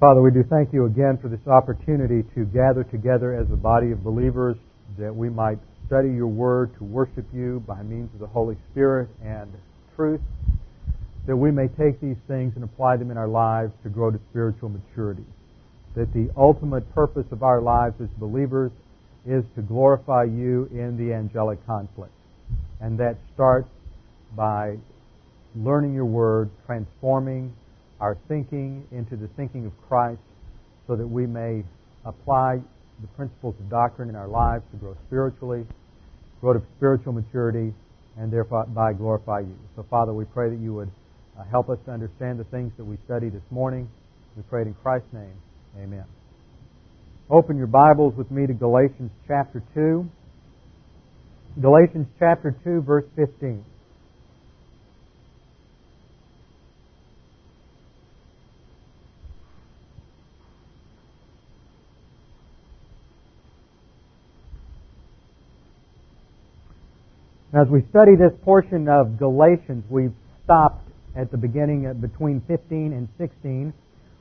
Father, we do thank you again for this opportunity to gather together as a body of believers that we might study your word, to worship you by means of the Holy Spirit and truth, that we may take these things and apply them in our lives to grow to spiritual maturity. That the ultimate purpose of our lives as believers is to glorify you in the angelic conflict. And that starts by learning your word, transforming our thinking into the thinking of Christ so that we may apply the principles of doctrine in our lives to grow spiritually, grow to spiritual maturity, and thereby glorify you. So, Father, we pray that you would uh, help us to understand the things that we study this morning. We pray it in Christ's name. Amen. Open your Bibles with me to Galatians chapter 2. Galatians chapter 2, verse 15. As we study this portion of Galatians, we've stopped at the beginning between 15 and 16,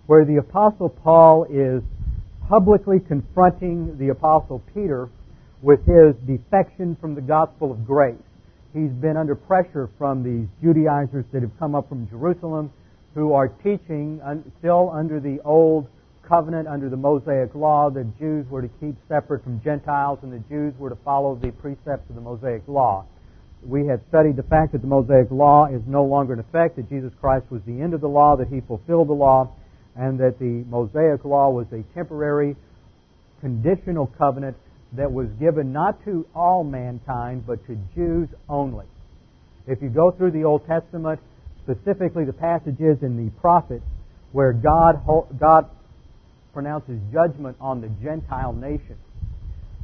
where the Apostle Paul is publicly confronting the Apostle Peter with his defection from the gospel of grace. He's been under pressure from these Judaizers that have come up from Jerusalem who are teaching still under the old covenant, under the Mosaic law, that Jews were to keep separate from Gentiles and the Jews were to follow the precepts of the Mosaic law we have studied the fact that the Mosaic law is no longer in effect, that Jesus Christ was the end of the law, that he fulfilled the law, and that the Mosaic law was a temporary, conditional covenant that was given not to all mankind, but to Jews only. If you go through the Old Testament, specifically the passages in the prophets, where God, God pronounces judgment on the Gentile nations,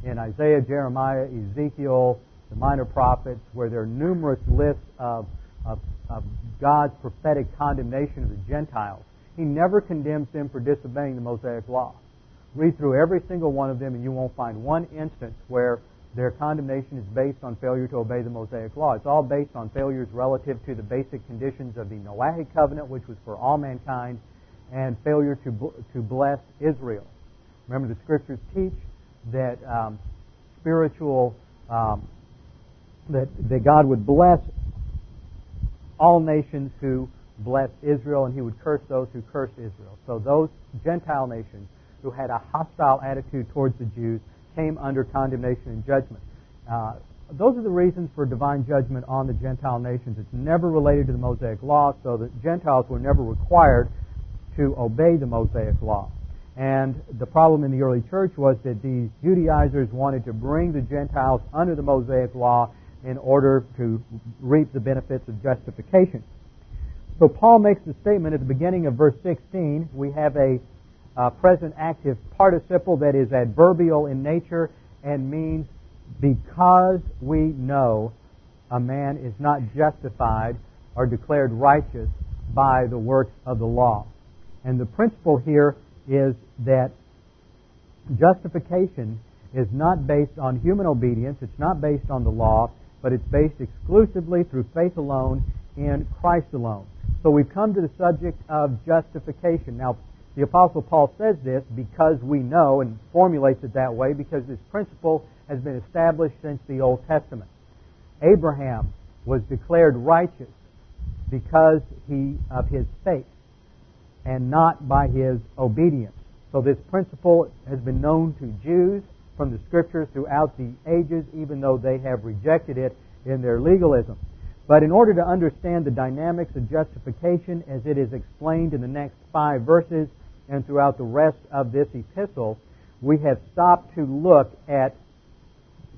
in Isaiah, Jeremiah, Ezekiel, the minor prophets, where there are numerous lists of, of, of God's prophetic condemnation of the Gentiles. He never condemns them for disobeying the Mosaic law. Read through every single one of them, and you won't find one instance where their condemnation is based on failure to obey the Mosaic law. It's all based on failures relative to the basic conditions of the Noahic covenant, which was for all mankind, and failure to, to bless Israel. Remember, the scriptures teach that um, spiritual um, that, that God would bless all nations who blessed Israel and he would curse those who cursed Israel. So those Gentile nations who had a hostile attitude towards the Jews came under condemnation and judgment. Uh, those are the reasons for divine judgment on the Gentile nations. It's never related to the Mosaic law, so the Gentiles were never required to obey the Mosaic law. And the problem in the early church was that these Judaizers wanted to bring the Gentiles under the Mosaic law in order to reap the benefits of justification. So Paul makes the statement at the beginning of verse 16. We have a uh, present active participle that is adverbial in nature and means because we know a man is not justified or declared righteous by the works of the law. And the principle here is that justification is not based on human obedience, it's not based on the law, but it's based exclusively through faith alone in Christ alone. So we've come to the subject of justification. Now, the Apostle Paul says this because we know and formulates it that way because this principle has been established since the Old Testament. Abraham was declared righteous because he of his faith and not by his obedience. So this principle has been known to Jews from the scriptures throughout the ages, even though they have rejected it in their legalism. But in order to understand the dynamics of justification as it is explained in the next five verses and throughout the rest of this epistle, we have stopped to look at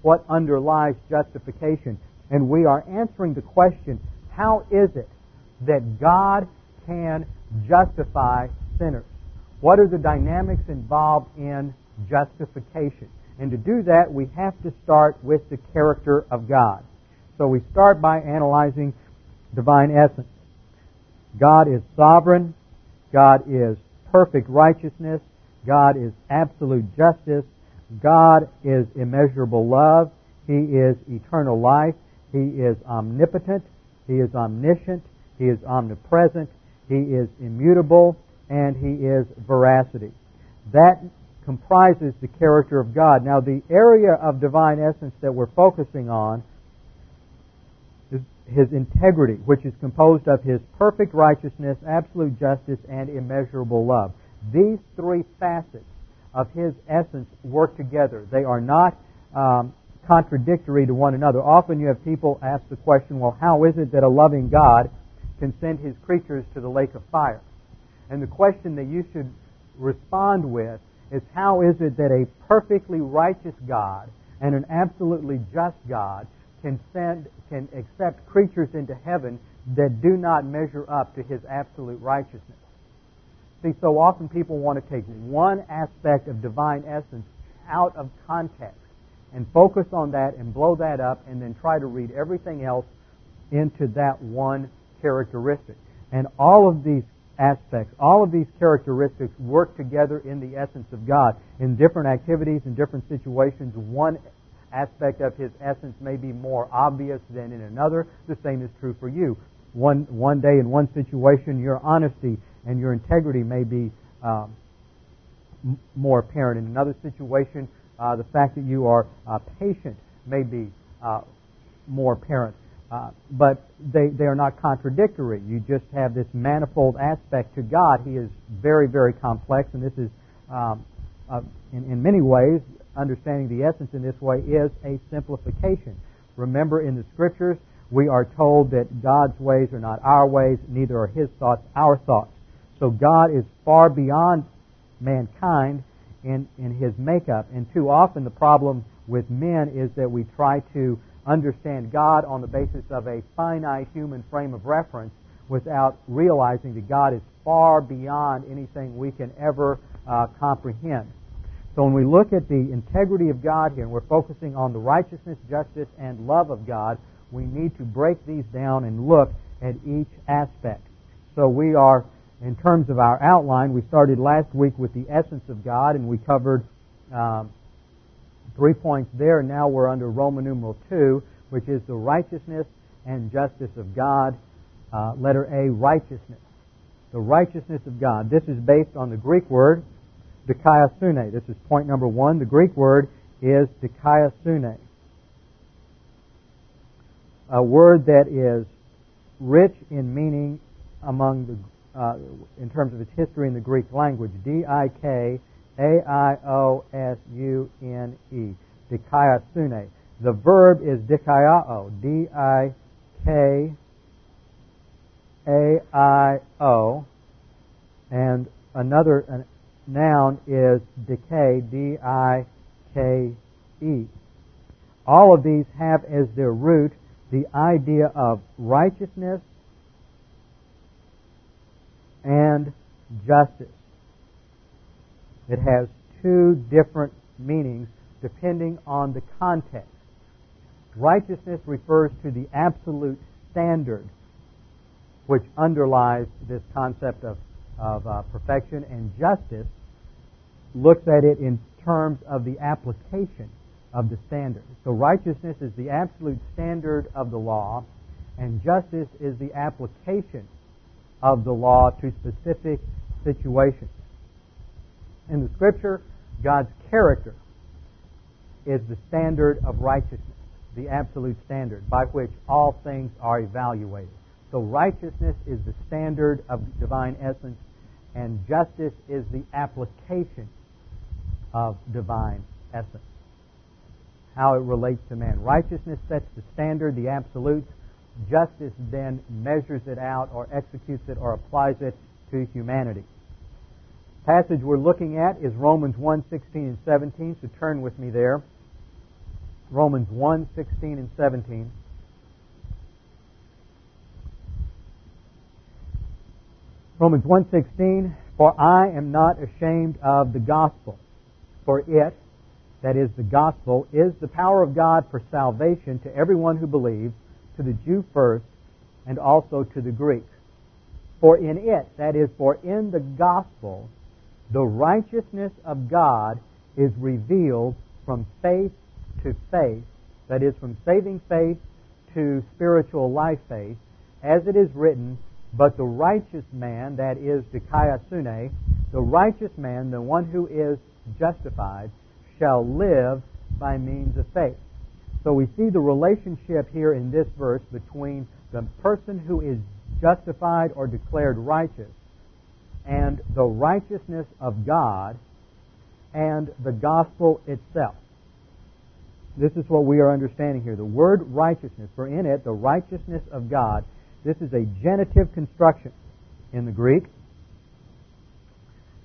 what underlies justification. And we are answering the question, how is it that God can justify sinners? What are the dynamics involved in justification. And to do that, we have to start with the character of God. So we start by analyzing divine essence. God is sovereign. God is perfect righteousness. God is absolute justice. God is immeasurable love. He is eternal life. He is omnipotent. He is omniscient. He is omnipresent. He is immutable. And He is veracity. That comprises the character of God. Now, the area of divine essence that we're focusing on is His integrity, which is composed of His perfect righteousness, absolute justice, and immeasurable love. These three facets of His essence work together. They are not um, contradictory to one another. Often you have people ask the question, well, how is it that a loving God can send His creatures to the lake of fire? And the question that you should respond with is how is it that a perfectly righteous God and an absolutely just God can send can accept creatures into heaven that do not measure up to his absolute righteousness. See, so often people want to take one aspect of divine essence out of context and focus on that and blow that up and then try to read everything else into that one characteristic. And all of these aspects, all of these characteristics work together in the essence of God. In different activities, in different situations, one aspect of His essence may be more obvious than in another. The same is true for you. One, one day in one situation, your honesty and your integrity may be um, more apparent. In another situation, uh, the fact that you are uh, patient may be uh, more apparent. Uh, but they, they are not contradictory. You just have this manifold aspect to God. He is very, very complex, and this is, um, uh, in, in many ways, understanding the essence in this way is a simplification. Remember, in the Scriptures, we are told that God's ways are not our ways, neither are His thoughts our thoughts. So God is far beyond mankind in, in His makeup. And too often the problem with men is that we try to understand God on the basis of a finite human frame of reference without realizing that God is far beyond anything we can ever uh, comprehend. So when we look at the integrity of God here, and we're focusing on the righteousness, justice, and love of God, we need to break these down and look at each aspect. So we are, in terms of our outline, we started last week with the essence of God, and we covered um, three points there. Now we're under Roman numeral 2, which is the righteousness and justice of God. Uh, letter A, righteousness. The righteousness of God. This is based on the Greek word dikaiosune. This is point number one. The Greek word is dikaiosune. A word that is rich in meaning among the, uh, in terms of its history in the Greek language. D-I-K a-I-O-S-U-N-E. Dikaiosune. The verb is dikaiao. D-I-K-A-I-O. And another noun is dike. D-I-K-E. All of these have as their root the idea of righteousness and justice. It has two different meanings depending on the context. Righteousness refers to the absolute standard which underlies this concept of, of uh, perfection, and justice looks at it in terms of the application of the standard. So righteousness is the absolute standard of the law, and justice is the application of the law to specific situations in the Scripture, God's character is the standard of righteousness, the absolute standard by which all things are evaluated. So righteousness is the standard of divine essence, and justice is the application of divine essence. How it relates to man. Righteousness sets the standard, the absolutes. Justice then measures it out or executes it or applies it to humanity passage we're looking at is Romans 1, 16 and 17, so turn with me there. Romans 1, 16 and 17. Romans 1:16 For I am not ashamed of the gospel For it, that is the gospel, is the power of God for salvation to everyone who believes, to the Jew first, and also to the Greek. For in it, that is, for in the gospel, the righteousness of God is revealed from faith to faith, that is, from saving faith to spiritual life faith, as it is written, but the righteous man, that is, the dikaiosune, the righteous man, the one who is justified, shall live by means of faith. So we see the relationship here in this verse between the person who is justified or declared righteous and the righteousness of God and the gospel itself. This is what we are understanding here. The word righteousness, for in it, the righteousness of God, this is a genitive construction in the Greek.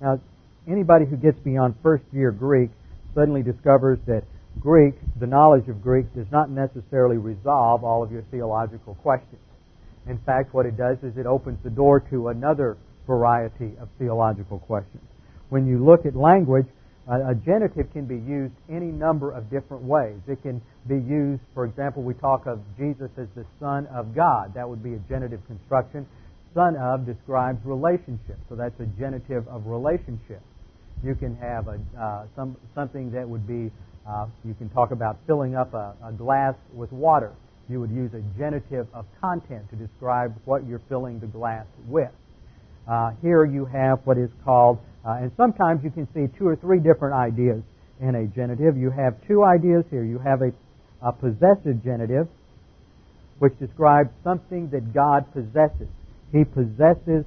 Now, anybody who gets beyond first year Greek suddenly discovers that Greek, the knowledge of Greek, does not necessarily resolve all of your theological questions. In fact, what it does is it opens the door to another variety of theological questions. When you look at language, a, genitive can be used any number of different ways. It can be used, for example, we talk of Jesus as the Son of God. That would be a genitive construction. Son of describes relationship, so that's a genitive of relationship. You can have a, uh, some, something that would be, uh, you can talk about filling up a, a glass with water. You would use a genitive of content to describe what you're filling the glass with. Uh, here you have what is called, uh, and sometimes you can see two or three different ideas in a genitive. You have two ideas here. You have a, a possessive genitive, which describes something that God possesses. He possesses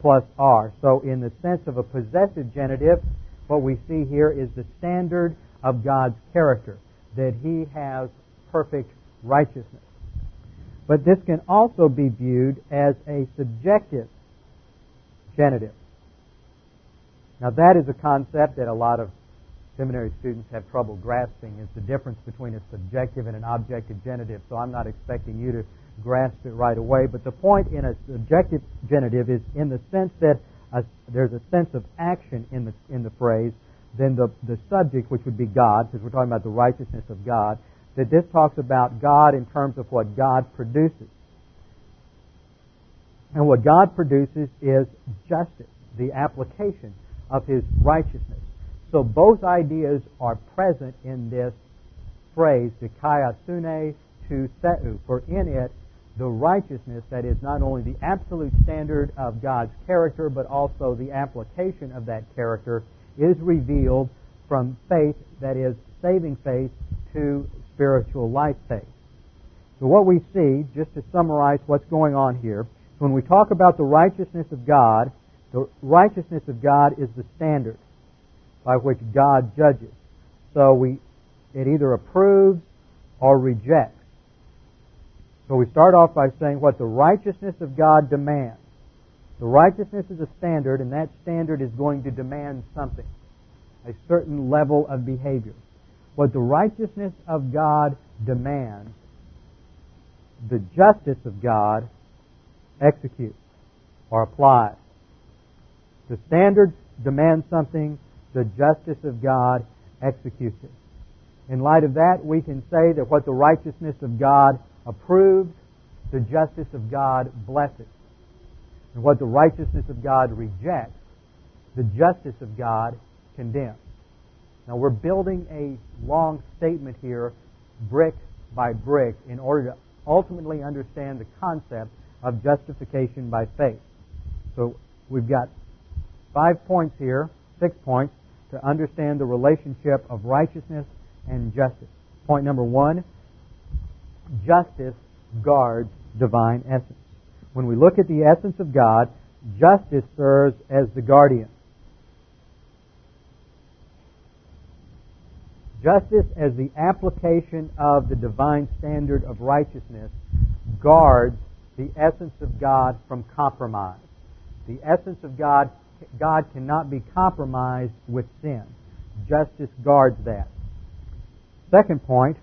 plus R. So, in the sense of a possessive genitive, what we see here is the standard of God's character, that He has perfect righteousness. But this can also be viewed as a subjective genitive. Now, that is a concept that a lot of seminary students have trouble grasping is the difference between a subjective and an objective genitive. So I'm not expecting you to grasp it right away. But the point in a subjective genitive is in the sense that a, there's a sense of action in the in the phrase. Then the the subject, which would be God, because we're talking about the righteousness of God, that this talks about God in terms of what God produces. And what God produces is justice, the application of His righteousness. So both ideas are present in this phrase, dikaiosune to seu, for in it the righteousness that is not only the absolute standard of God's character, but also the application of that character is revealed from faith, that is, saving faith, to spiritual life faith. So what we see, just to summarize what's going on here, when we talk about the righteousness of God, the righteousness of God is the standard by which God judges. So we, it either approves or rejects. So we start off by saying what the righteousness of God demands. The righteousness is a standard, and that standard is going to demand something, a certain level of behavior. What the righteousness of God demands, the justice of God executes or applies. The standard demands something, the justice of God executes it. In light of that, we can say that what the righteousness of God approves, the justice of God blesses. And what the righteousness of God rejects, the justice of God condemns. Now we're building a long statement here, brick by brick, in order to ultimately understand the concept of justification by faith. So we've got five points here, six points, to understand the relationship of righteousness and justice. Point number one, justice guards divine essence. When we look at the essence of God, justice serves as the guardian. Justice, as the application of the divine standard of righteousness, guards the essence of God from compromise. The essence of God, God cannot be compromised with sin. Justice guards that. Second point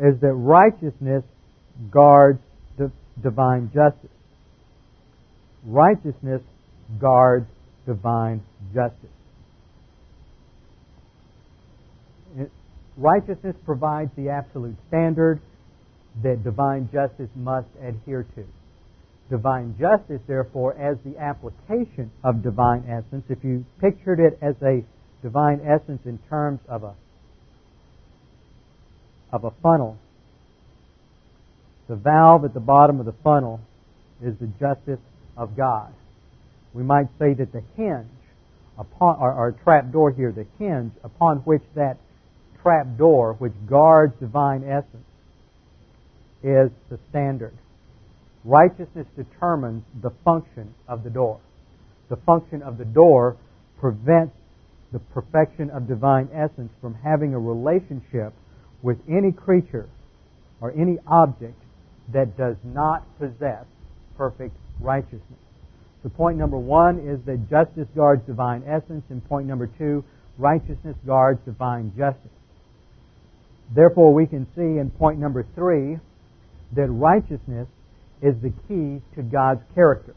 is that righteousness guards divine justice. Righteousness guards divine justice. It, righteousness provides the absolute standard that divine justice must adhere to. Divine justice, therefore, as the application of divine essence, if you pictured it as a divine essence in terms of a of a funnel, the valve at the bottom of the funnel is the justice of God. We might say that the hinge upon our, trap door here, the hinge upon which that trap door, which guards divine essence, is the standard. Righteousness determines the function of the door. The function of the door prevents the perfection of divine essence from having a relationship with any creature or any object that does not possess perfect righteousness. So point number one is that justice guards divine essence, and point number two, righteousness guards divine justice. Therefore, we can see in point number three that righteousness is the key to God's character.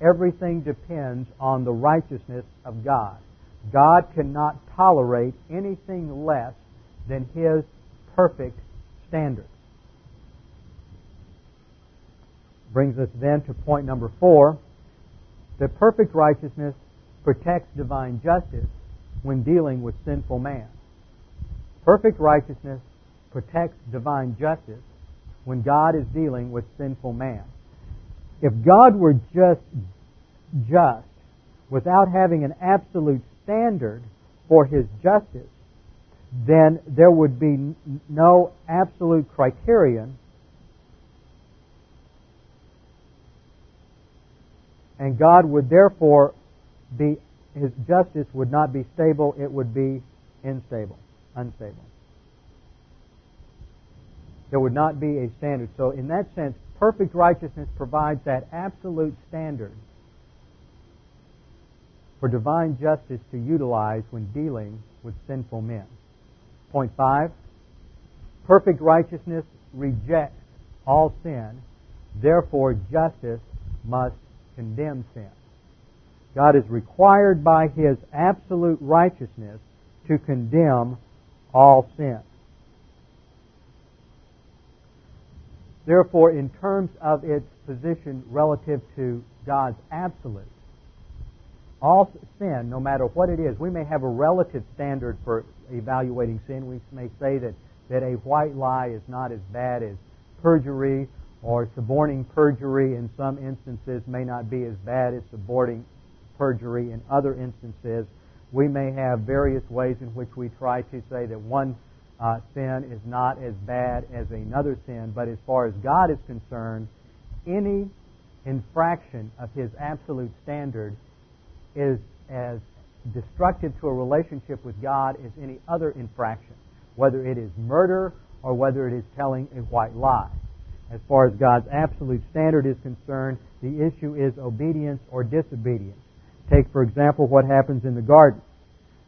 Everything depends on the righteousness of God. God cannot tolerate anything less than His perfect standard. Brings us then to point number four that perfect righteousness protects divine justice when dealing with sinful man. Perfect righteousness protects divine justice when God is dealing with sinful man. If God were just just without having an absolute standard for his justice, then there would be no absolute criterion and God would therefore be his justice would not be stable, it would be unstable, unstable. There would not be a standard. So in that sense, perfect righteousness provides that absolute standard for divine justice to utilize when dealing with sinful men. Point five, perfect righteousness rejects all sin, therefore justice must condemn sin. God is required by His absolute righteousness to condemn all sin. Therefore, in terms of its position relative to God's absolute, all sin, no matter what it is, we may have a relative standard for evaluating sin. We may say that, that a white lie is not as bad as perjury, or suborning perjury in some instances may not be as bad as suborning perjury in other instances. We may have various ways in which we try to say that one uh, sin is not as bad as another sin, but as far as God is concerned, any infraction of His absolute standard is as destructive to a relationship with God as any other infraction, whether it is murder or whether it is telling a white lie. As far as God's absolute standard is concerned, the issue is obedience or disobedience. Take, for example, what happens in the garden.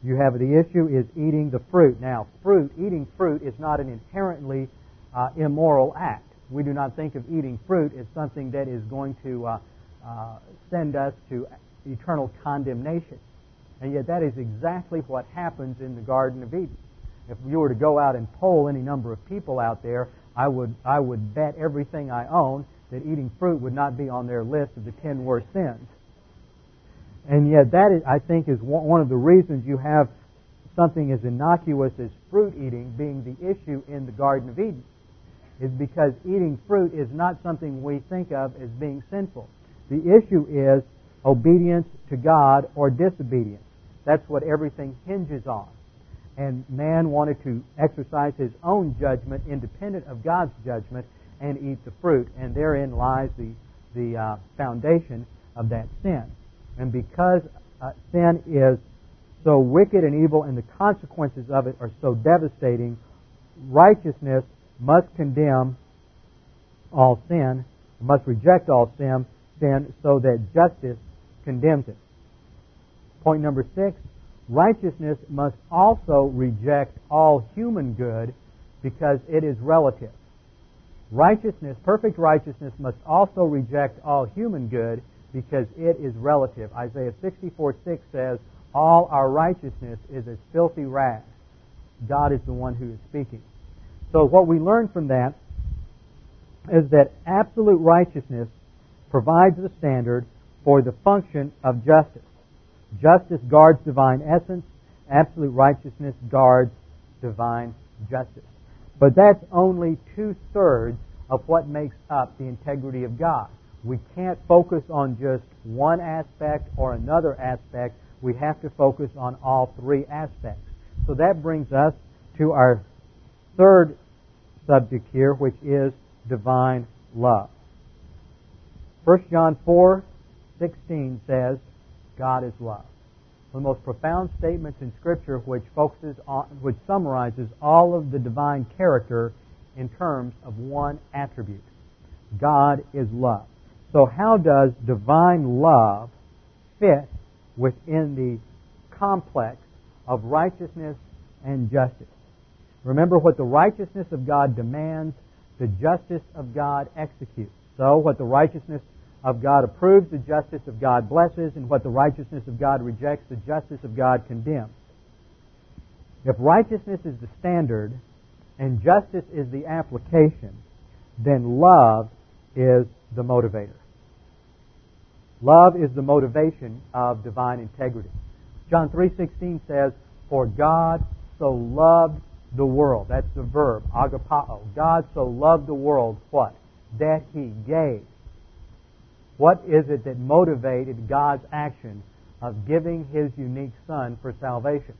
You have the issue is eating the fruit. Now, fruit, eating fruit is not an inherently uh, immoral act. We do not think of eating fruit as something that is going to uh, uh, send us to eternal condemnation. And yet that is exactly what happens in the Garden of Eden. If you were to go out and poll any number of people out there, I would, I would bet everything I own that eating fruit would not be on their list of the ten worst sins. And yet that, is, I think, is one of the reasons you have something as innocuous as fruit eating being the issue in the Garden of Eden. Is because eating fruit is not something we think of as being sinful. The issue is obedience to God or disobedience. That's what everything hinges on. And man wanted to exercise his own judgment independent of God's judgment and eat the fruit. And therein lies the, the uh, foundation of that sin. And because uh, sin is so wicked and evil and the consequences of it are so devastating, righteousness must condemn all sin, must reject all sin, sin so that justice condemns it. Point number six, righteousness must also reject all human good because it is relative. Righteousness, perfect righteousness, must also reject all human good because it is relative. Isaiah 64 6 says, All our righteousness is as filthy rags. God is the one who is speaking. So what we learn from that is that absolute righteousness provides the standard for the function of justice. Justice guards divine essence. Absolute righteousness guards divine justice. But that's only two thirds of what makes up the integrity of God. We can't focus on just one aspect or another aspect. We have to focus on all three aspects. So that brings us to our third subject here, which is divine love. 1 John 4 16 says, God is love. One of the most profound statements in Scripture which focuses on, which summarizes all of the divine character in terms of one attribute. God is love. So how does divine love fit within the complex of righteousness and justice? Remember what the righteousness of God demands, the justice of God executes. So what the righteousness of God approves, the justice of God blesses, and what the righteousness of God rejects, the justice of God condemns. If righteousness is the standard and justice is the application, then love is the motivator. Love is the motivation of divine integrity. John 3:16 says, "For God so loved the world." That's the verb, agapao. God so loved the world what? That he gave. What is it that motivated God's action of giving his unique son for salvation?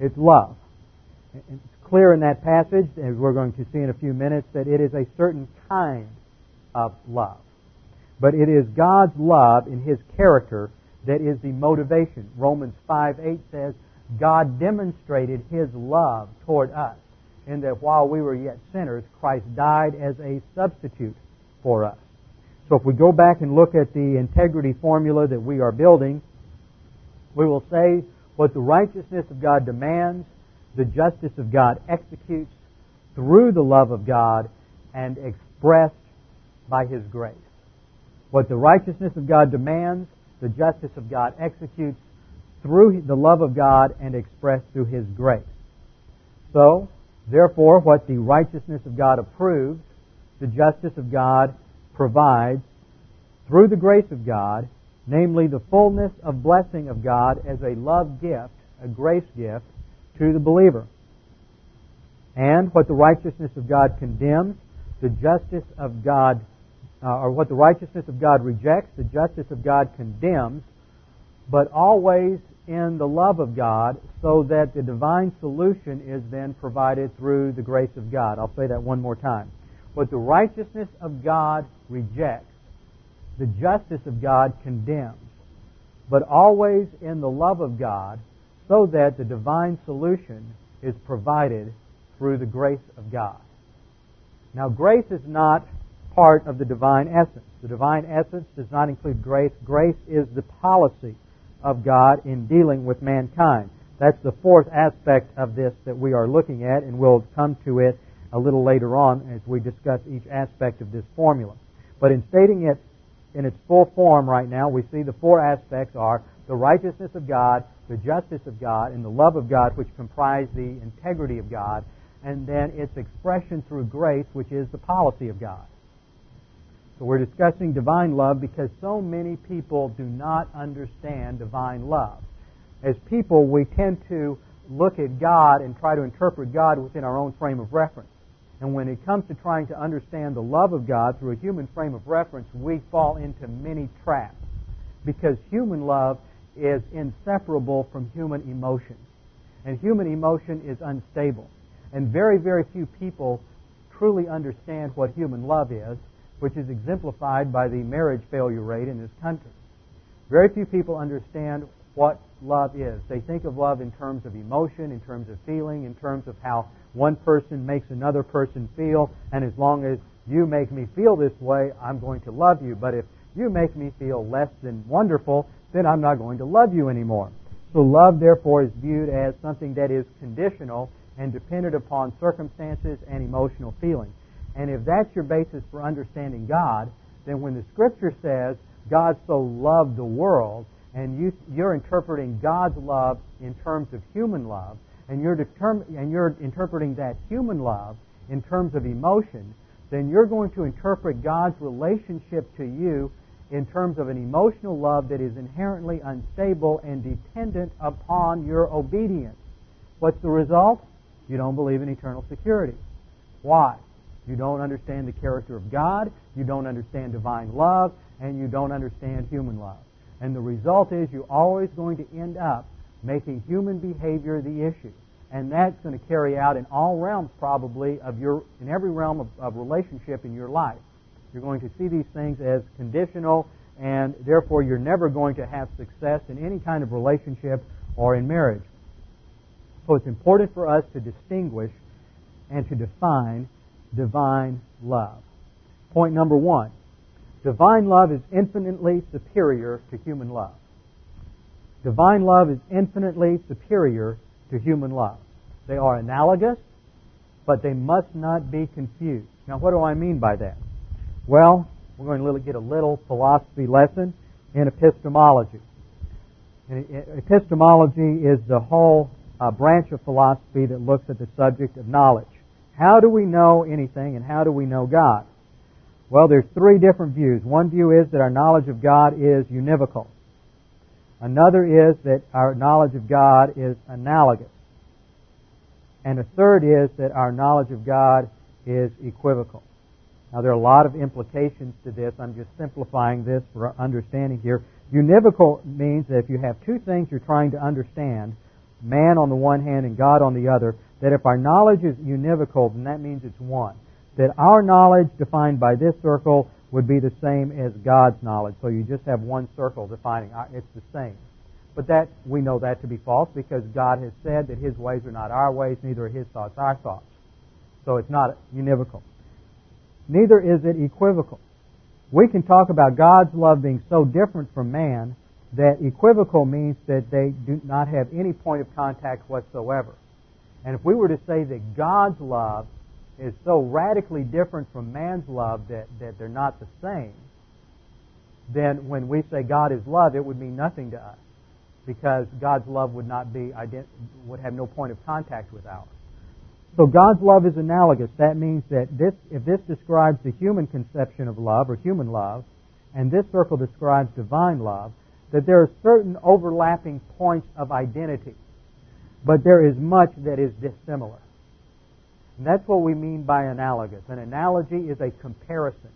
It's love. It's clear in that passage, as we're going to see in a few minutes, that it is a certain kind of love. But it is God's love in his character that is the motivation. Romans 5 8 says, God demonstrated his love toward us in that while we were yet sinners, Christ died as a substitute for us. So if we go back and look at the integrity formula that we are building, we will say what the righteousness of God demands, the justice of God executes through the love of God and expressed by His grace. What the righteousness of God demands, the justice of God executes through the love of God and expressed through His grace. So, therefore, what the righteousness of God approves, the justice of God provides through the grace of God, namely the fullness of blessing of God as a love gift, a grace gift to the believer. And what the righteousness of God condemns, the justice of God, uh, or what the righteousness of God rejects, the justice of God condemns, but always in the love of God, so that the divine solution is then provided through the grace of God. I'll say that one more time. What the righteousness of God rejects, the justice of God condemns, but always in the love of God, so that the divine solution is provided through the grace of God. Now, grace is not part of the divine essence. The divine essence does not include grace. Grace is the policy of God in dealing with mankind. That's the fourth aspect of this that we are looking at, and we'll come to it a little later on as we discuss each aspect of this formula. But in stating it in its full form right now, we see the four aspects are the righteousness of God, the justice of God, and the love of God, which comprise the integrity of God, and then its expression through grace, which is the policy of God. So we're discussing divine love because so many people do not understand divine love. As people, we tend to look at God and try to interpret God within our own frame of reference. And when it comes to trying to understand the love of God through a human frame of reference, we fall into many traps. Because human love is inseparable from human emotion. And human emotion is unstable. And very, very few people truly understand what human love is, which is exemplified by the marriage failure rate in this country. Very few people understand what love is. They think of love in terms of emotion, in terms of feeling, in terms of how one person makes another person feel, and as long as you make me feel this way, I'm going to love you. But if you make me feel less than wonderful, then I'm not going to love you anymore. So love, therefore, is viewed as something that is conditional and dependent upon circumstances and emotional feeling. And if that's your basis for understanding God, then when the Scripture says God so loved the world, and you, you're interpreting God's love in terms of human love, and you're, determ- and you're interpreting that human love in terms of emotion, then you're going to interpret God's relationship to you in terms of an emotional love that is inherently unstable and dependent upon your obedience. What's the result? You don't believe in eternal security. Why? You don't understand the character of God, you don't understand divine love, and you don't understand human love. And the result is you're always going to end up making human behavior the issue. And that's going to carry out in all realms probably of your in every realm of, of relationship in your life. You're going to see these things as conditional and therefore you're never going to have success in any kind of relationship or in marriage. So it's important for us to distinguish and to define divine love. Point number one. Divine love is infinitely superior to human love. Divine love is infinitely superior to human love. They are analogous, but they must not be confused. Now, what do I mean by that? Well, we're going to get a little philosophy lesson in epistemology. epistemology is the whole uh, branch of philosophy that looks at the subject of knowledge. How do we know anything and how do we know God? Well, there's three different views. One view is that our knowledge of God is univocal. Another is that our knowledge of God is analogous. And a third is that our knowledge of God is equivocal. Now, there are a lot of implications to this. I'm just simplifying this for understanding here. Univocal means that if you have two things you're trying to understand, man on the one hand and God on the other, that if our knowledge is univocal, then that means it's one. That our knowledge defined by this circle would be the same as God's knowledge. So you just have one circle defining uh, it's the same. But that we know that to be false because God has said that His ways are not our ways, neither are His thoughts our thoughts. So it's not univocal. Neither is it equivocal. We can talk about God's love being so different from man that equivocal means that they do not have any point of contact whatsoever. And if we were to say that God's love is so radically different from man's love that, that they're not the same, then when we say God is love, it would mean nothing to us because God's love would not be would have no point of contact with ours. So God's love is analogous. That means that this, if this describes the human conception of love or human love, and this circle describes divine love, that there are certain overlapping points of identity, but there is much that is dissimilar. And that's what we mean by analogous. An analogy is a comparison,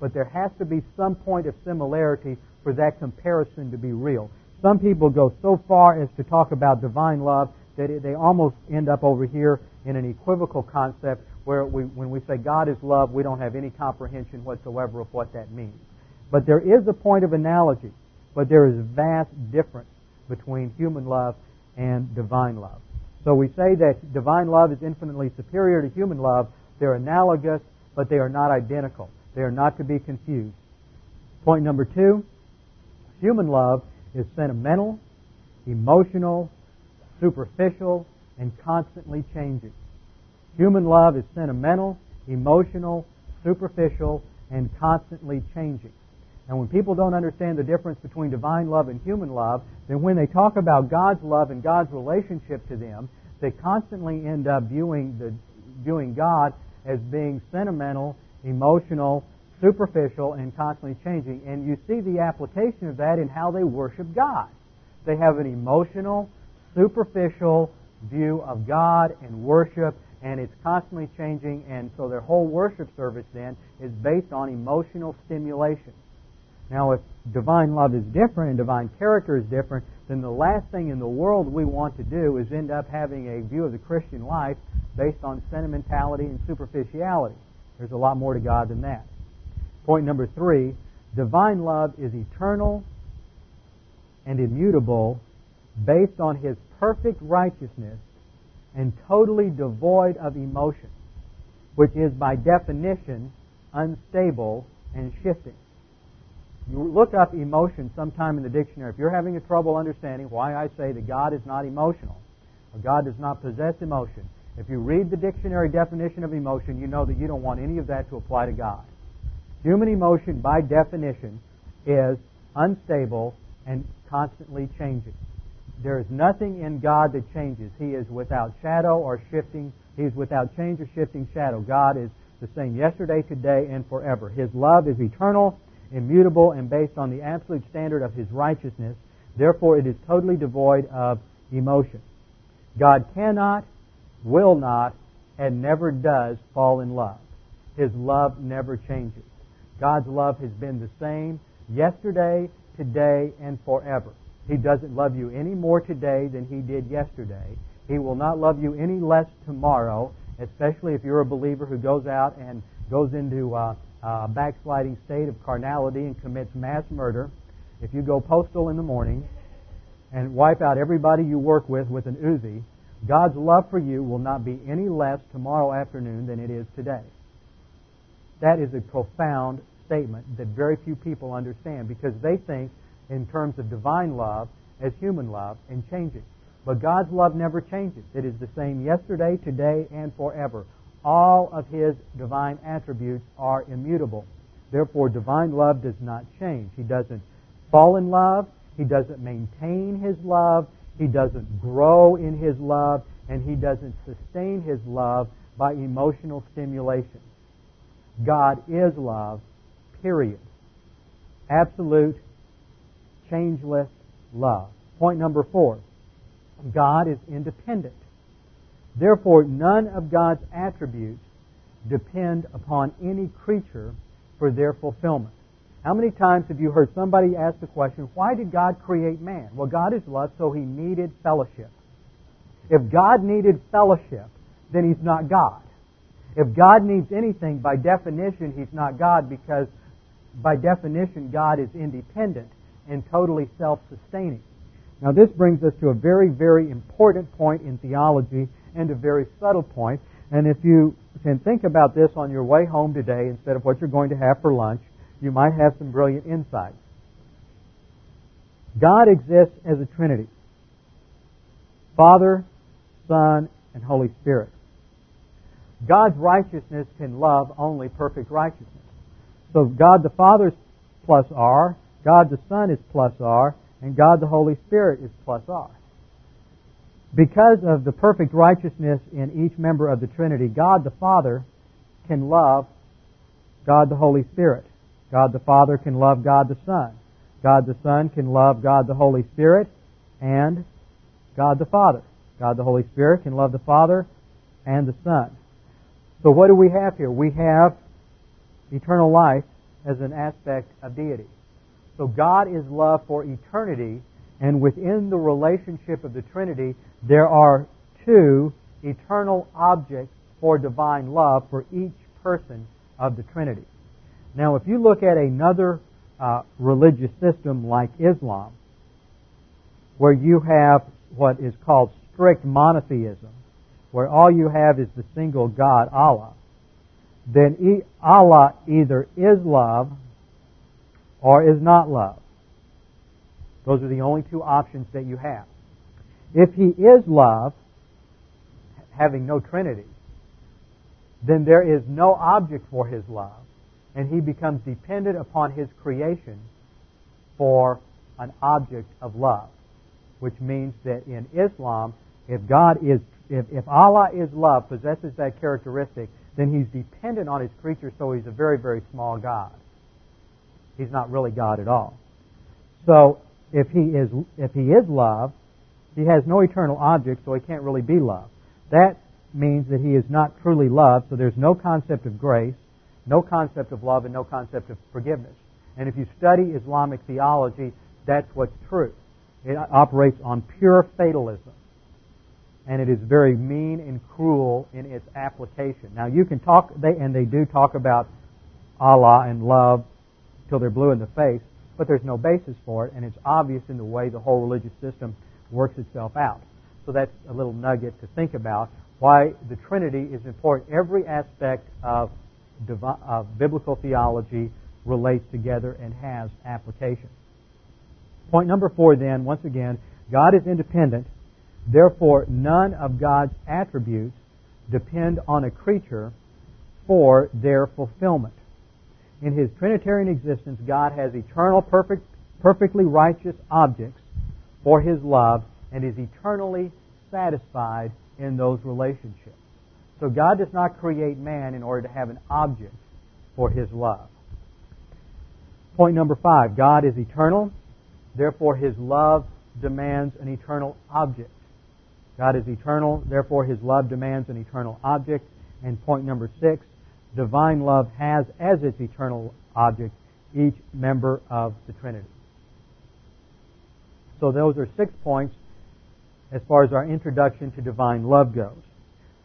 but there has to be some point of similarity for that comparison to be real. Some people go so far as to talk about divine love that they almost end up over here in an equivocal concept where we, when we say God is love, we don't have any comprehension whatsoever of what that means. But there is a point of analogy, but there is vast difference between human love and divine love. So we say that divine love is infinitely superior to human love. They're analogous, but they are not identical. They are not to be confused. Point number two human love is sentimental, emotional, superficial, and constantly changing. Human love is sentimental, emotional, superficial, and constantly changing. And when people don't understand the difference between divine love and human love, then when they talk about God's love and God's relationship to them, they constantly end up viewing the viewing God as being sentimental, emotional, superficial, and constantly changing. And you see the application of that in how they worship God. They have an emotional, superficial view of God and worship, and it's constantly changing, and so their whole worship service then is based on emotional stimulation. Now, if divine love is different and divine character is different, then the last thing in the world we want to do is end up having a view of the Christian life based on sentimentality and superficiality. There's a lot more to God than that. Point number three divine love is eternal and immutable based on his perfect righteousness and totally devoid of emotion, which is by definition unstable and shifting. You look up emotion sometime in the dictionary. If you're having a trouble understanding why I say that God is not emotional, or God does not possess emotion, if you read the dictionary definition of emotion, you know that you don't want any of that to apply to God. Human emotion, by definition, is unstable and constantly changing. There is nothing in God that changes. He is without shadow or shifting. He is without change or shifting shadow. God is the same yesterday, today, and forever. His love is eternal, immutable, and based on the absolute standard of His righteousness. Therefore, it is totally devoid of emotion. God cannot, will not, and never does fall in love. His love never changes. God's love has been the same yesterday, today, and forever. He doesn't love you any more today than he did yesterday. He will not love you any less tomorrow, especially if you're a believer who goes out and goes into uh, a backsliding state of carnality and commits mass murder. If you go postal in the morning and wipe out everybody you work with with an Uzi, God's love for you will not be any less tomorrow afternoon than it is today. That is a profound statement that very few people understand because they think in terms of divine love as human love and changing. But God's love never changes. It is the same yesterday, today, and forever. All of His divine attributes are immutable. Therefore, divine love does not change. He doesn't fall in love. He doesn't maintain His love. He doesn't grow in His love. And He doesn't sustain His love by emotional stimulation. God is love, period. Absolute, changeless love. Point number four. God is independent. Therefore, none of God's attributes depend upon any creature for their fulfillment. How many times have you heard somebody ask the question, why did God create man? Well, God is love, so he needed fellowship. If God needed fellowship, then he's not God. If God needs anything, by definition, He's not God because, by definition, God is independent and totally self sustaining. Now, this brings us to a very, very important point in theology and a very subtle point. And if you can think about this on your way home today instead of what you're going to have for lunch, you might have some brilliant insights. God exists as a Trinity Father, Son, and Holy Spirit. God's righteousness can love only perfect righteousness. So God the Father is plus R, God the Son is plus R, and God the Holy Spirit is plus R. Because of the perfect righteousness in each member of the Trinity, God the Father can love God the Holy Spirit. God the Father can love God the Son. God the Son can love God the Holy Spirit and God the Father. God the Holy Spirit can love the Father and the Son. So what do we have here? We have eternal life as an aspect of deity. So God is love for eternity, and within the relationship of the Trinity, there are two eternal objects for divine love for each person of the Trinity. Now, if you look at another uh, religious system like Islam, where you have what is called strict monotheism, where all you have is the single God, Allah, then Allah either is love or is not love. Those are the only two options that you have. If He is love, having no Trinity, then there is no object for His love, and He becomes dependent upon His creation for an object of love, which means that in Islam, if God is if, if Allah is love, possesses that characteristic, then he's dependent on his creature, so he's a very, very small God. He's not really God at all. So if he is if he is love, he has no eternal object, so he can't really be love. That means that he is not truly love, so there's no concept of grace, no concept of love, and no concept of forgiveness. And if you study Islamic theology, that's what's true. It operates on pure fatalism and it is very mean and cruel in its application. Now you can talk, they, and they do talk about Allah and love till they're blue in the face, but there's no basis for it, and it's obvious in the way the whole religious system works itself out. So that's a little nugget to think about why the Trinity is important. Every aspect of, of biblical theology relates together and has application. Point number four, then, once again, God is independent Therefore, none of God's attributes depend on a creature for their fulfillment. In his Trinitarian existence, God has eternal, perfect, perfectly righteous objects for his love, and is eternally satisfied in those relationships. So God does not create man in order to have an object for his love. Point number five God is eternal, therefore his love demands an eternal object. God is eternal, therefore his love demands an eternal object. And point number six divine love has as its eternal object each member of the Trinity. So those are six points as far as our introduction to divine love goes.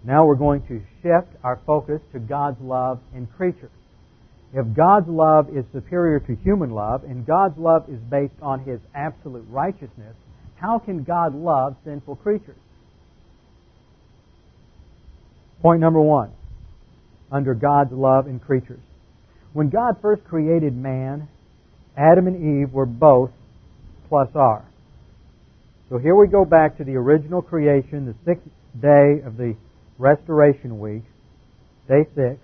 Now we're going to shift our focus to God's love in creatures. If God's love is superior to human love, and God's love is based on His absolute righteousness, how can God love sinful creatures? Point number one under God's love in creatures. When God first created man, Adam and Eve were both plus R. So here we go back to the original creation, the sixth day of the restoration week, day six,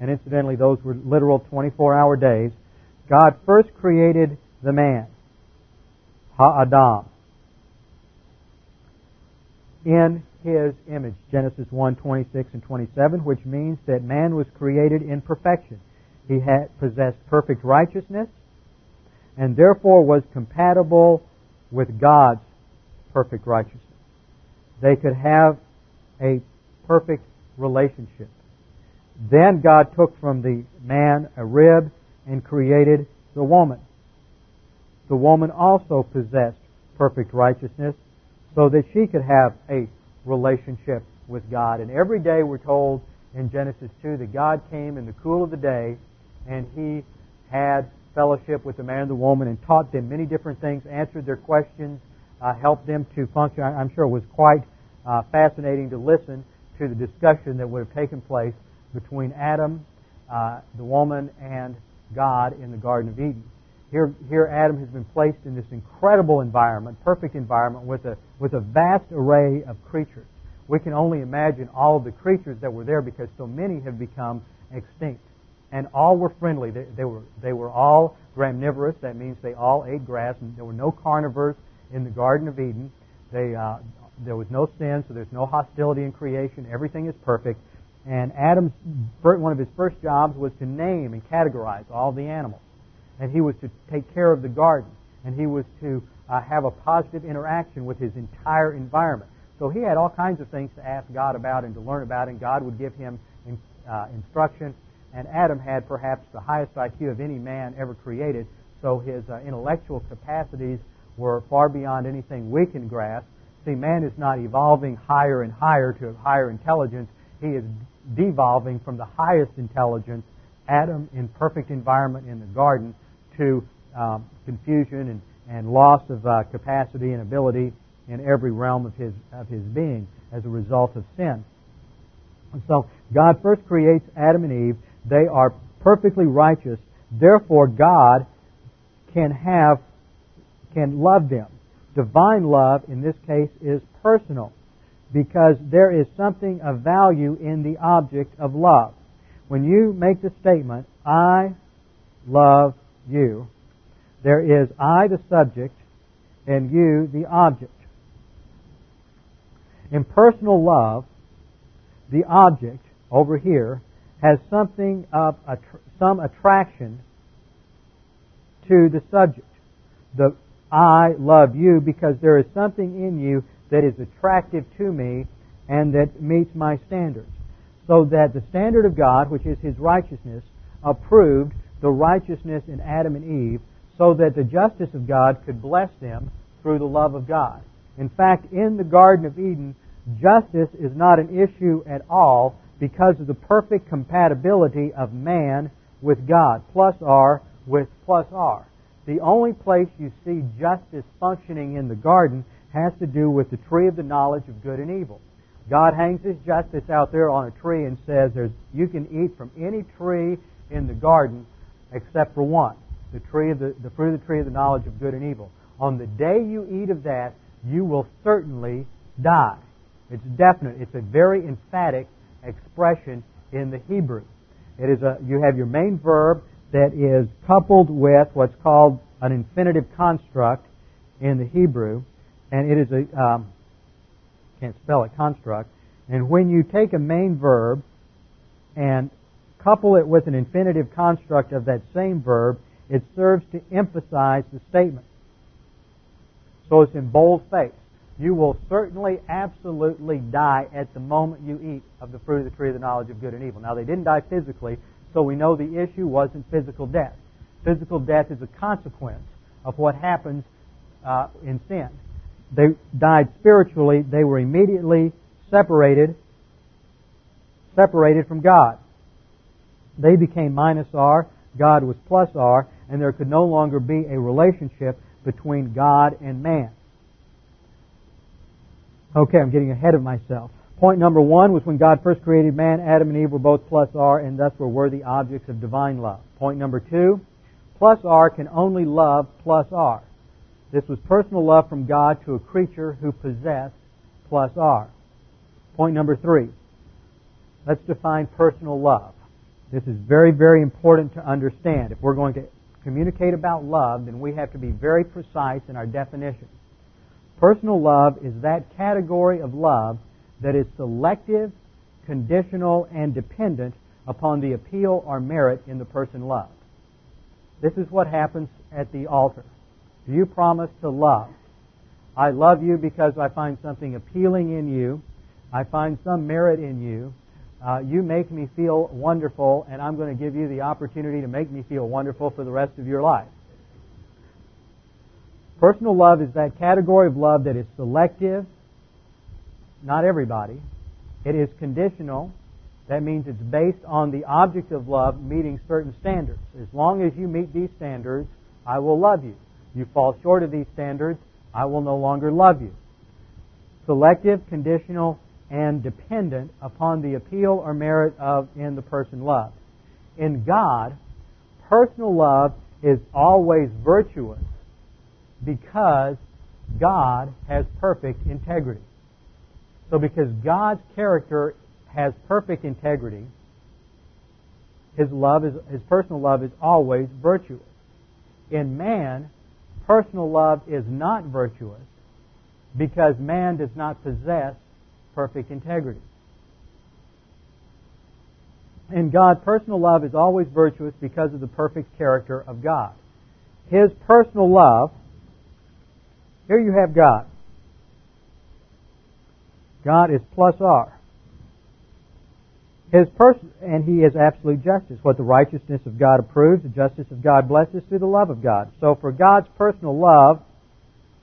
and incidentally, those were literal 24 hour days. God first created the man, Ha-Adam, in his image, Genesis 1, 26 and 27, which means that man was created in perfection. He had possessed perfect righteousness and therefore was compatible with God's perfect righteousness. They could have a perfect relationship. Then God took from the man a rib and created the woman. The woman also possessed perfect righteousness so that she could have a relationship with God. And every day we're told in Genesis 2 that God came in the cool of the day and He had fellowship with the man and the woman and taught them many different things, answered their questions, uh, helped them to function. I'm sure it was quite uh, fascinating to listen to the discussion that would have taken place between Adam, uh, the woman, and God in the Garden of Eden. Here, here Adam has been placed in this incredible environment, perfect environment, with a, with a vast array of creatures. We can only imagine all of the creatures that were there because so many have become extinct. And all were friendly. They, they, were, they were all graminivorous. That means they all ate grass. And there were no carnivores in the Garden of Eden. They, uh, there was no sin, so there's no hostility in creation. Everything is perfect. And Adam's one of his first jobs was to name and categorize all the animals and he was to take care of the garden, and he was to uh, have a positive interaction with his entire environment. So he had all kinds of things to ask God about and to learn about, and God would give him in, uh, instruction. And Adam had perhaps the highest IQ of any man ever created, so his uh, intellectual capacities were far beyond anything we can grasp. See, man is not evolving higher and higher to a higher intelligence. He is devolving from the highest intelligence, Adam in perfect environment in the garden, to um, confusion and, and loss of uh, capacity and ability in every realm of his, of his being as a result of sin. And so God first creates Adam and Eve. They are perfectly righteous. Therefore, God can have, can love them. Divine love, in this case, is personal because there is something of value in the object of love. When you make the statement, I love you. There is I, the subject, and you, the object. In personal love, the object over here has something of some attraction to the subject. The I love you because there is something in you that is attractive to me and that meets my standards. So that the standard of God, which is His righteousness, approved the righteousness in Adam and Eve so that the justice of God could bless them through the love of God. In fact, in the Garden of Eden, justice is not an issue at all because of the perfect compatibility of man with God, plus R with plus R. The only place you see justice functioning in the garden has to do with the tree of the knowledge of good and evil. God hangs his justice out there on a tree and says, You can eat from any tree in the garden except for one the tree the, the fruit of the tree of the knowledge of good and evil. On the day you eat of that, you will certainly die. It's definite. It's a very emphatic expression in the Hebrew. It is a, you have your main verb that is coupled with what's called an infinitive construct in the Hebrew, and it is a um, can't spell it construct. And when you take a main verb and couple it with an infinitive construct of that same verb, it serves to emphasize the statement. So it's in bold face. You will certainly, absolutely die at the moment you eat of the fruit of the tree of the knowledge of good and evil. Now, they didn't die physically, so we know the issue wasn't physical death. Physical death is a consequence of what happens uh, in sin. They died spiritually. They were immediately separated, separated from God. They became minus R, God was plus R, and there could no longer be a relationship between God and man. Okay, I'm getting ahead of myself. Point number one was when God first created man, Adam and Eve were both plus R and thus were worthy objects of divine love. Point number two, plus R can only love plus R. This was personal love from God to a creature who possessed plus R. Point number three, let's define personal love. This is very, very important to understand. If we're going to communicate about love, then we have to be very precise in our definition. Personal love is that category of love that is selective, conditional, and dependent upon the appeal or merit in the person loved. This is what happens at the altar. You promise to love? I love you because I find something appealing in you. I find some merit in you uh, you make me feel wonderful, and I'm going to give you the opportunity to make me feel wonderful for the rest of your life. Personal love is that category of love that is selective, not everybody. It is conditional. That means it's based on the object of love meeting certain standards. As long as you meet these standards, I will love you. You fall short of these standards, I will no longer love you. Selective, conditional, and dependent upon the appeal or merit of in the person loved. In God, personal love is always virtuous because God has perfect integrity. So because God's character has perfect integrity, his love is his personal love is always virtuous. In man, personal love is not virtuous because man does not possess perfect integrity. In God, personal love is always virtuous because of the perfect character of God. His personal love, here you have God. God is plus R. His person, and he is absolute justice. What the righteousness of God approves, the justice of God blesses through the love of God. So for God's personal love,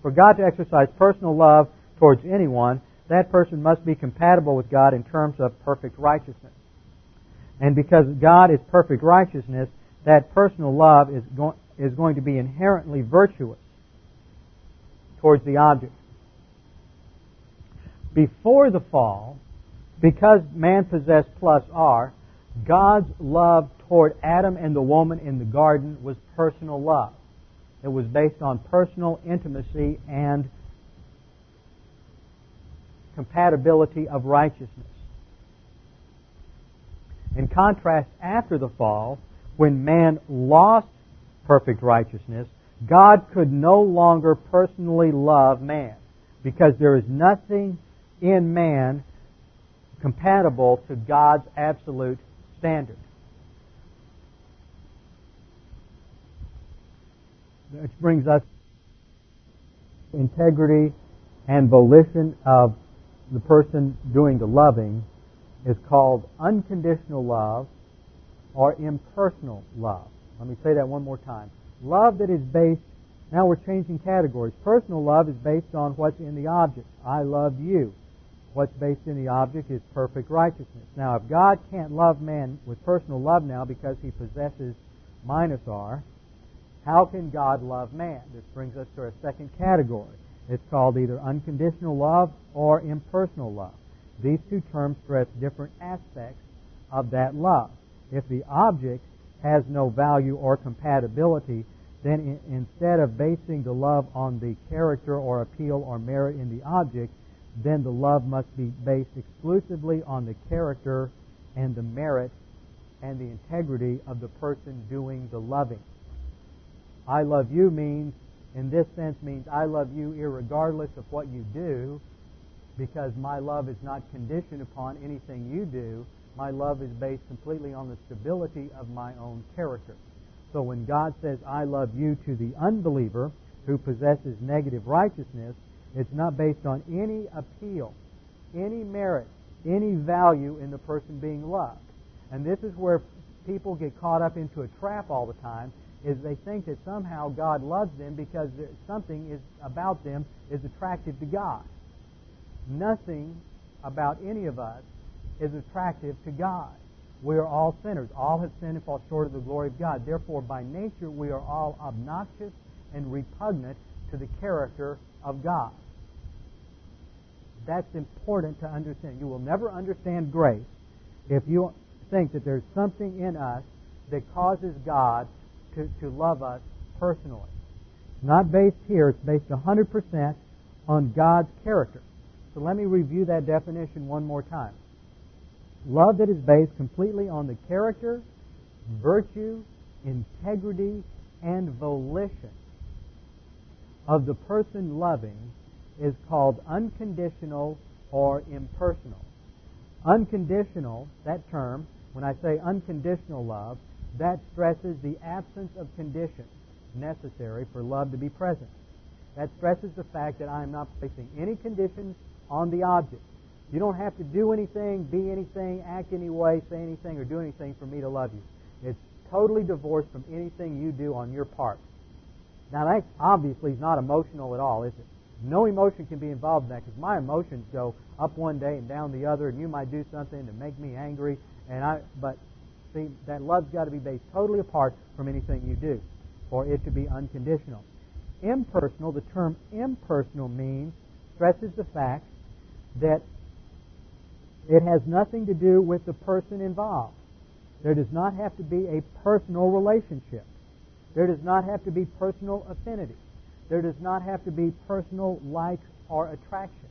for God to exercise personal love towards anyone, that person must be compatible with God in terms of perfect righteousness. And because God is perfect righteousness, that personal love is, go- is going to be inherently virtuous towards the object. Before the fall, because man possessed plus R, God's love toward Adam and the woman in the garden was personal love. It was based on personal intimacy and compatibility of righteousness. In contrast, after the fall, when man lost perfect righteousness, God could no longer personally love man because there is nothing in man compatible to God's absolute standard. Which brings us integrity and volition of the person doing the loving is called unconditional love or impersonal love. Let me say that one more time. Love that is based, now we're changing categories. Personal love is based on what's in the object. I love you. What's based in the object is perfect righteousness. Now, if God can't love man with personal love now because he possesses minus R, how can God love man? This brings us to our second category. It's called either unconditional love or impersonal love. These two terms stress different aspects of that love. If the object has no value or compatibility, then in, instead of basing the love on the character or appeal or merit in the object, then the love must be based exclusively on the character and the merit and the integrity of the person doing the loving. I love you means in this sense means I love you regardless of what you do because my love is not conditioned upon anything you do. My love is based completely on the stability of my own character. So when God says, I love you to the unbeliever who possesses negative righteousness, it's not based on any appeal, any merit, any value in the person being loved. And this is where people get caught up into a trap all the time is they think that somehow God loves them because something is about them is attractive to God. Nothing about any of us is attractive to God. We are all sinners. All have sinned and fall short of the glory of God. Therefore, by nature, we are all obnoxious and repugnant to the character of God. That's important to understand. You will never understand grace if you think that there's something in us that causes God to, to love us personally. It's not based here, it's based 100% on God's character. So let me review that definition one more time. Love that is based completely on the character, virtue, integrity, and volition of the person loving is called unconditional or impersonal. Unconditional, that term, when I say unconditional love, that stresses the absence of conditions necessary for love to be present. That stresses the fact that I am not placing any conditions on the object. You don't have to do anything, be anything, act any way, say anything, or do anything for me to love you. It's totally divorced from anything you do on your part. Now, that obviously is not emotional at all, is it? No emotion can be involved in that because my emotions go up one day and down the other, and you might do something to make me angry, and I. But see, that love's got to be based totally apart from anything you do, for it to be unconditional. Impersonal. The term impersonal means stresses the fact that it has nothing to do with the person involved. There does not have to be a personal relationship. There does not have to be personal affinity. There does not have to be personal like or attraction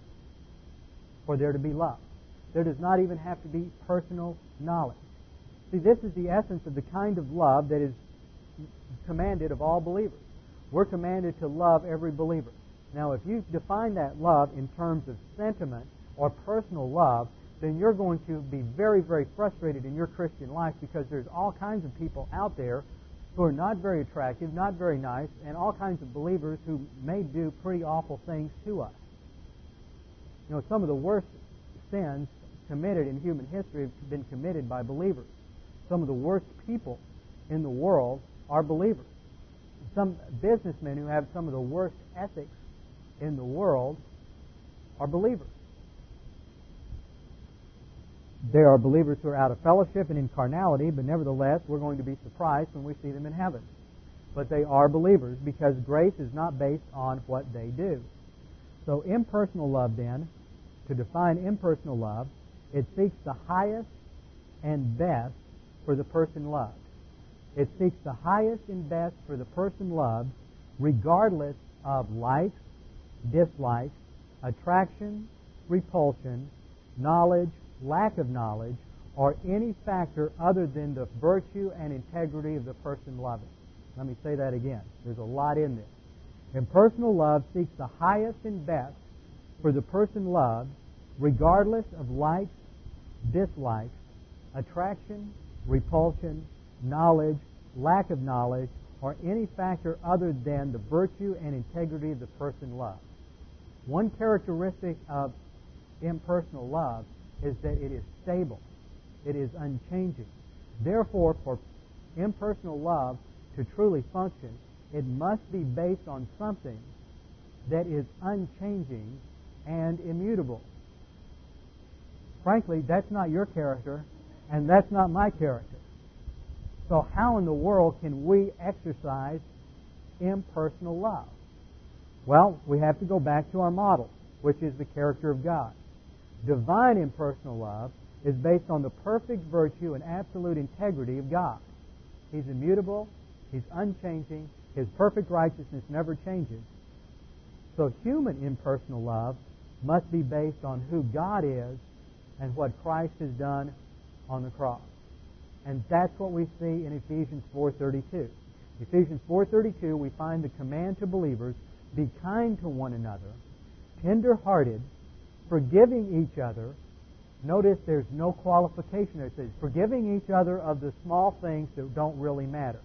for there to be love. There does not even have to be personal knowledge. See, this is the essence of the kind of love that is commanded of all believers. We're commanded to love every believer. Now, if you define that love in terms of sentiment or personal love, then you're going to be very, very frustrated in your Christian life because there's all kinds of people out there who are not very attractive, not very nice, and all kinds of believers who may do pretty awful things to us. You know, some of the worst sins committed in human history have been committed by believers. Some of the worst people in the world are believers. Some businessmen who have some of the worst ethics in the world are believers. There are believers who are out of fellowship and in carnality, but nevertheless, we're going to be surprised when we see them in heaven. But they are believers because grace is not based on what they do. So, impersonal love, then, to define impersonal love, it seeks the highest and best for the person loved. It seeks the highest and best for the person loved, regardless of likes, dislikes, attraction, repulsion, knowledge, lack of knowledge, or any factor other than the virtue and integrity of the person loving. Let me say that again. There's a lot in this. Impersonal love seeks the highest and best for the person loved, regardless of likes, dislikes, attraction, repulsion, knowledge, lack of knowledge, or any factor other than the virtue and integrity of the person loved. One characteristic of impersonal love is that it is stable. It is unchanging. Therefore, for impersonal love to truly function, it must be based on something that is unchanging and immutable. Frankly, that's not your character, and that's not my character. So, how in the world can we exercise impersonal love? Well, we have to go back to our model, which is the character of God. Divine impersonal love is based on the perfect virtue and absolute integrity of God. He's immutable, He's unchanging, His perfect righteousness never changes. So human impersonal love must be based on who God is and what Christ has done on the cross. And that's what we see in Ephesians 4:32. Ephesians 4:32 we find the command to believers be kind to one another, tender-hearted, forgiving each other. Notice there's no qualification there. It says forgiving each other of the small things that don't really matter.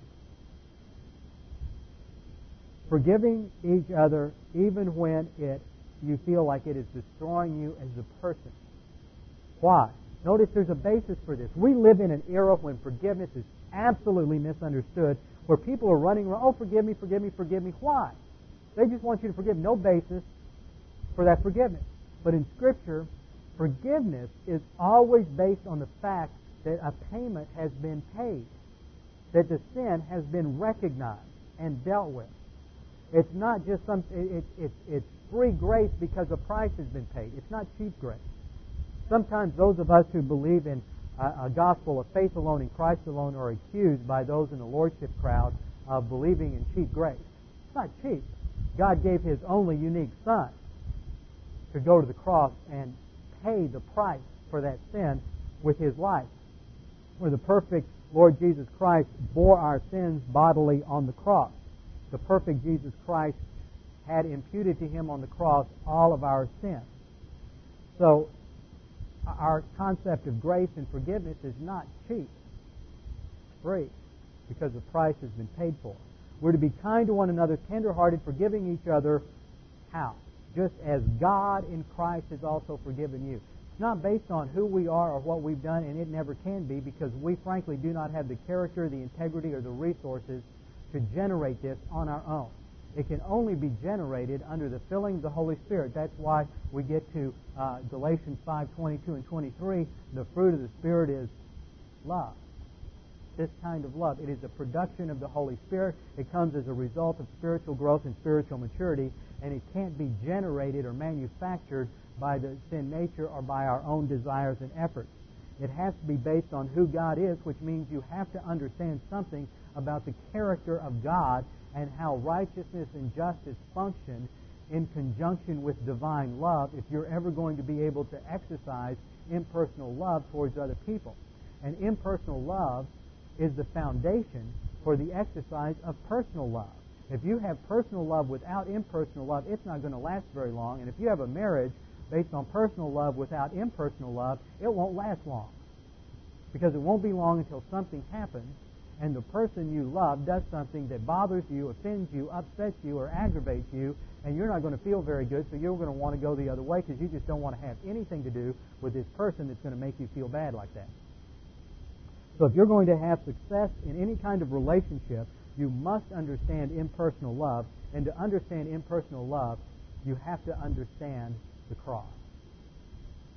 Forgiving each other even when it you feel like it is destroying you as a person. Why? Notice there's a basis for this. We live in an era when forgiveness is absolutely misunderstood, where people are running around, oh, forgive me, forgive me, forgive me. Why? They just want you to forgive. No basis for that forgiveness. But in Scripture, forgiveness is always based on the fact that a payment has been paid, that the sin has been recognized and dealt with. It's not just some. It, it, it, it's free grace because a price has been paid. It's not cheap grace. Sometimes those of us who believe in a, a gospel of faith alone in Christ alone are accused by those in the lordship crowd of believing in cheap grace. It's not cheap. God gave His only unique Son to go to the cross and pay the price for that sin with His life. Where the perfect Lord Jesus Christ bore our sins bodily on the cross. The perfect Jesus Christ had imputed to Him on the cross all of our sins. So our concept of grace and forgiveness is not cheap. It's free because the price has been paid for. We're to be kind to one another, tenderhearted, forgiving each other. How? Just as God in Christ has also forgiven you. It's not based on who we are or what we've done, and it never can be because we frankly do not have the character, the integrity, or the resources to generate this on our own. It can only be generated under the filling of the Holy Spirit. That's why we get to uh, Galatians 5, 22 and 23. The fruit of the Spirit is love. This kind of love. It is a production of the Holy Spirit. It comes as a result of spiritual growth and spiritual maturity, and it can't be generated or manufactured by the sin nature or by our own desires and efforts. It has to be based on who God is, which means you have to understand something about the character of God and how righteousness and justice function in conjunction with divine love if you're ever going to be able to exercise impersonal love towards other people. And impersonal love is the foundation for the exercise of personal love. If you have personal love without impersonal love, it's not going to last very long. And if you have a marriage based on personal love without impersonal love, it won't last long. Because it won't be long until something happens and the person you love does something that bothers you, offends you, upsets you, or aggravates you, and you're not going to feel very good, so you're going to want to go the other way because you just don't want to have anything to do with this person that's going to make you feel bad like that. So if you're going to have success in any kind of relationship, you must understand impersonal love, and to understand impersonal love, you have to understand the cross.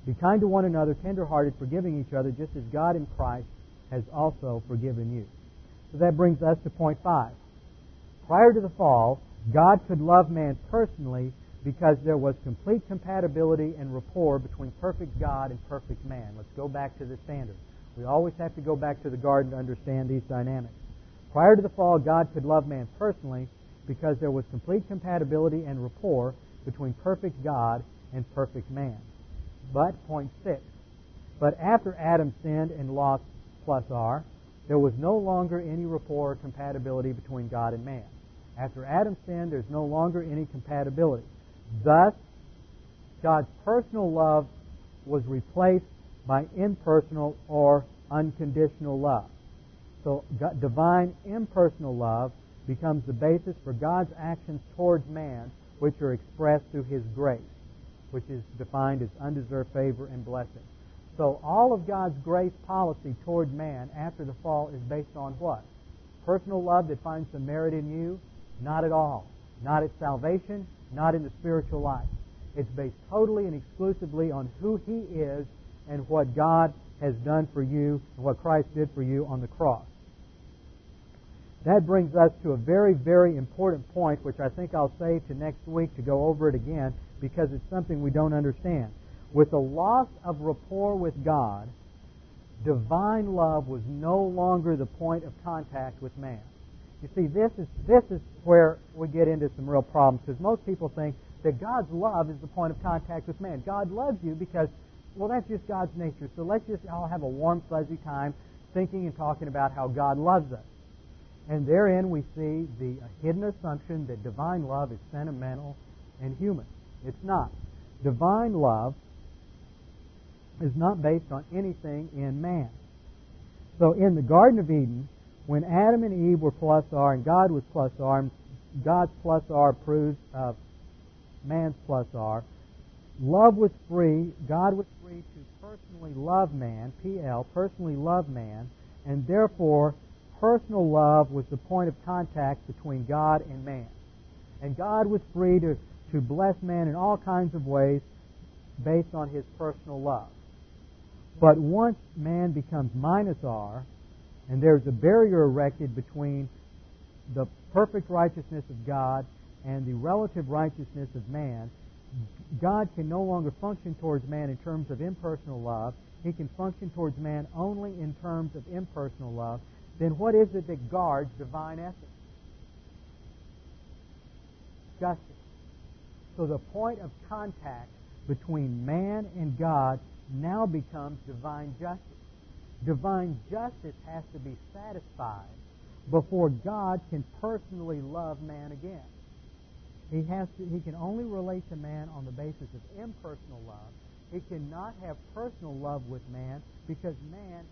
Be kind to one another, tenderhearted, forgiving each other, just as God in Christ has also forgiven you. So that brings us to point five. Prior to the fall, God could love man personally because there was complete compatibility and rapport between perfect God and perfect man. Let's go back to the standard. We always have to go back to the garden to understand these dynamics. Prior to the fall, God could love man personally because there was complete compatibility and rapport between perfect God and perfect man. But, point six, but after Adam sinned and lost plus R, there was no longer any rapport or compatibility between God and man. After Adam's sin, there's no longer any compatibility. Thus, God's personal love was replaced by impersonal or unconditional love. So divine impersonal love becomes the basis for God's actions towards man, which are expressed through his grace, which is defined as undeserved favor and blessing. So all of God's grace policy toward man after the fall is based on what? Personal love that finds some merit in you? Not at all. Not at salvation, not in the spiritual life. It's based totally and exclusively on who He is and what God has done for you and what Christ did for you on the cross. That brings us to a very, very important point, which I think I'll save to next week to go over it again because it's something we don't understand. With the loss of rapport with God, divine love was no longer the point of contact with man. You see, this is, this is where we get into some real problems because most people think that God's love is the point of contact with man. God loves you because, well, that's just God's nature. So let's just all have a warm, fuzzy time thinking and talking about how God loves us. And therein we see the hidden assumption that divine love is sentimental and human. It's not. Divine love is not based on anything in man. So in the Garden of Eden, when Adam and Eve were plus R and God was plus R, God's plus R proves uh, man's plus R, love was free. God was free to personally love man, PL, personally love man, and therefore personal love was the point of contact between God and man. And God was free to, to bless man in all kinds of ways based on his personal love. But once man becomes minus R, and there's a barrier erected between the perfect righteousness of God and the relative righteousness of man, God can no longer function towards man in terms of impersonal love. He can function towards man only in terms of impersonal love. Then what is it that guards divine essence? Justice. So the point of contact between man and God now becomes divine justice. Divine justice has to be satisfied before God can personally love man again. He has to, he can only relate to man on the basis of impersonal love. He cannot have personal love with man because man